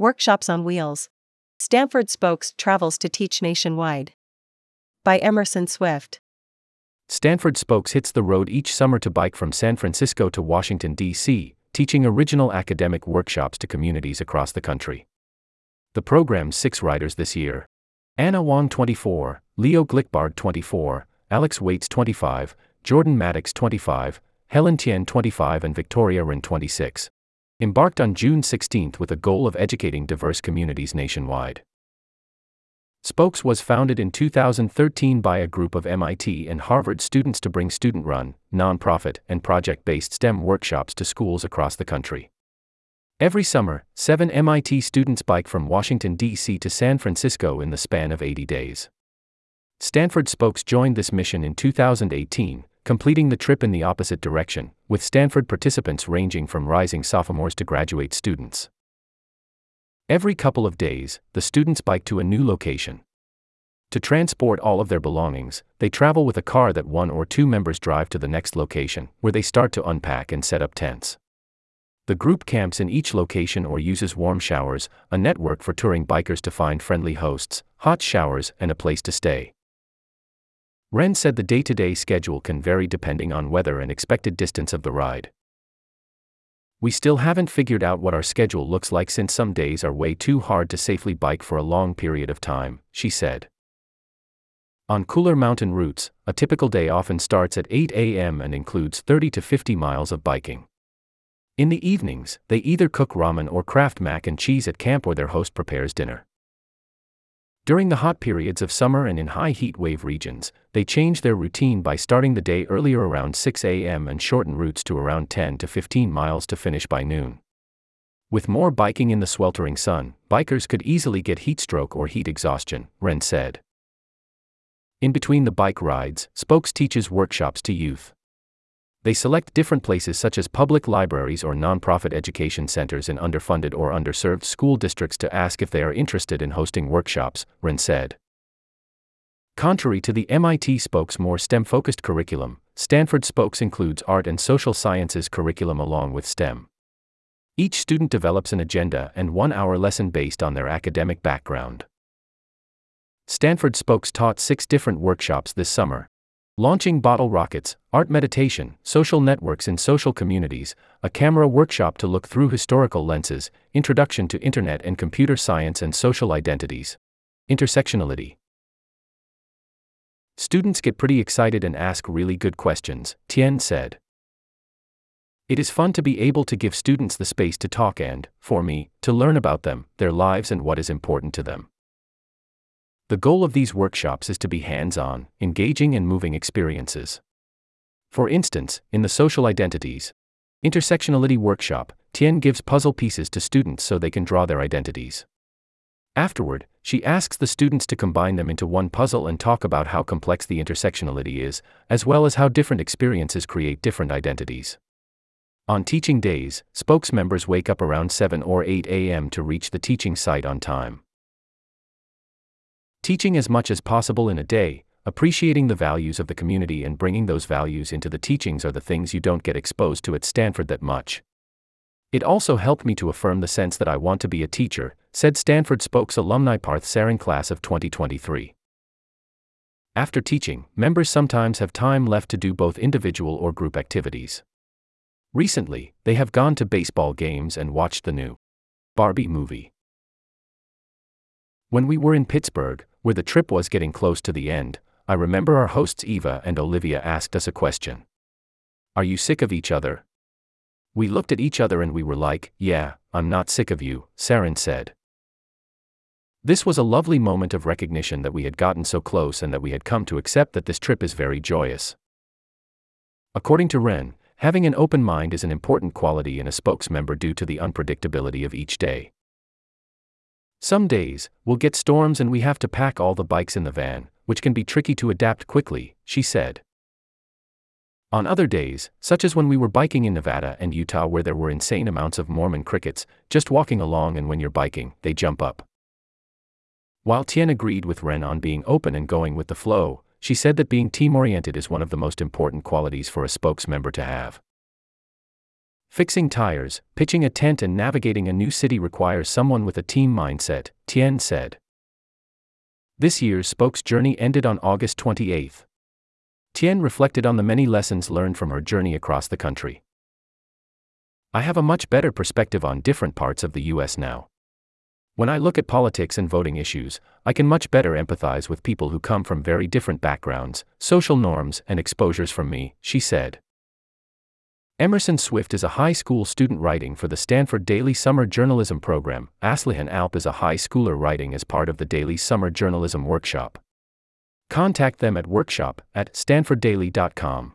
Workshops on Wheels. Stanford Spokes travels to teach nationwide. By Emerson Swift. Stanford Spokes hits the road each summer to bike from San Francisco to Washington, D.C., teaching original academic workshops to communities across the country. The program's six riders this year Anna Wong 24, Leo Glickbard, 24, Alex Waits 25, Jordan Maddox 25, Helen Tien 25, and Victoria Rin 26 embarked on June 16 with a goal of educating diverse communities nationwide. Spokes was founded in 2013 by a group of MIT and Harvard students to bring student run, nonprofit, and project based STEM workshops to schools across the country. Every summer, seven MIT students bike from Washington, D.C. to San Francisco in the span of 80 days. Stanford Spokes joined this mission in 2018, completing the trip in the opposite direction, with Stanford participants ranging from rising sophomores to graduate students. Every couple of days, the students bike to a new location. To transport all of their belongings, they travel with a car that one or two members drive to the next location, where they start to unpack and set up tents. The group camps in each location or uses warm showers, a network for touring bikers to find friendly hosts, hot showers, and a place to stay. Ren said the day to day schedule can vary depending on weather and expected distance of the ride. We still haven't figured out what our schedule looks like since some days are way too hard to safely bike for a long period of time, she said. On cooler mountain routes, a typical day often starts at 8 a.m. and includes 30 to 50 miles of biking. In the evenings, they either cook ramen or Kraft mac and cheese at camp or their host prepares dinner. During the hot periods of summer and in high heat wave regions, they change their routine by starting the day earlier around 6 a.m. and shorten routes to around 10 to 15 miles to finish by noon. With more biking in the sweltering sun, bikers could easily get heat stroke or heat exhaustion, Ren said. In between the bike rides, Spokes teaches workshops to youth. They select different places such as public libraries or nonprofit education centers in underfunded or underserved school districts to ask if they are interested in hosting workshops, Ren said. Contrary to the MIT Spokes more STEM focused curriculum, Stanford Spokes includes art and social sciences curriculum along with STEM. Each student develops an agenda and one hour lesson based on their academic background. Stanford Spokes taught six different workshops this summer, Launching Bottle Rockets, Art Meditation, Social Networks in Social Communities, a camera workshop to look through historical lenses, Introduction to Internet and Computer Science and Social Identities. Intersectionality. Students get pretty excited and ask really good questions, Tien said. It is fun to be able to give students the space to talk and, for me, to learn about them, their lives, and what is important to them. The goal of these workshops is to be hands on, engaging, and moving experiences. For instance, in the Social Identities Intersectionality Workshop, Tien gives puzzle pieces to students so they can draw their identities. Afterward, she asks the students to combine them into one puzzle and talk about how complex the intersectionality is, as well as how different experiences create different identities. On teaching days, spokes members wake up around 7 or 8 a.m. to reach the teaching site on time. Teaching as much as possible in a day, appreciating the values of the community and bringing those values into the teachings are the things you don't get exposed to at Stanford that much. It also helped me to affirm the sense that I want to be a teacher, said Stanford Spokes alumni Parth Sarin class of 2023. After teaching, members sometimes have time left to do both individual or group activities. Recently, they have gone to baseball games and watched the new Barbie movie. When we were in Pittsburgh, where the trip was getting close to the end, I remember our hosts Eva and Olivia asked us a question Are you sick of each other? We looked at each other and we were like, Yeah, I'm not sick of you, Sarin said. This was a lovely moment of recognition that we had gotten so close and that we had come to accept that this trip is very joyous. According to Ren, having an open mind is an important quality in a spokes member due to the unpredictability of each day. Some days, we'll get storms and we have to pack all the bikes in the van, which can be tricky to adapt quickly, she said. On other days, such as when we were biking in Nevada and Utah where there were insane amounts of Mormon crickets, just walking along and when you're biking, they jump up. While Tien agreed with Ren on being open and going with the flow, she said that being team oriented is one of the most important qualities for a spokes member to have. Fixing tires, pitching a tent, and navigating a new city requires someone with a team mindset, Tien said. This year's Spokes journey ended on August 28. Tien reflected on the many lessons learned from her journey across the country. I have a much better perspective on different parts of the US now. When I look at politics and voting issues, I can much better empathize with people who come from very different backgrounds, social norms, and exposures from me, she said. Emerson Swift is a high school student writing for the Stanford Daily Summer Journalism Program. Aslihan Alp is a high schooler writing as part of the Daily Summer Journalism Workshop. Contact them at workshop at stanforddaily.com.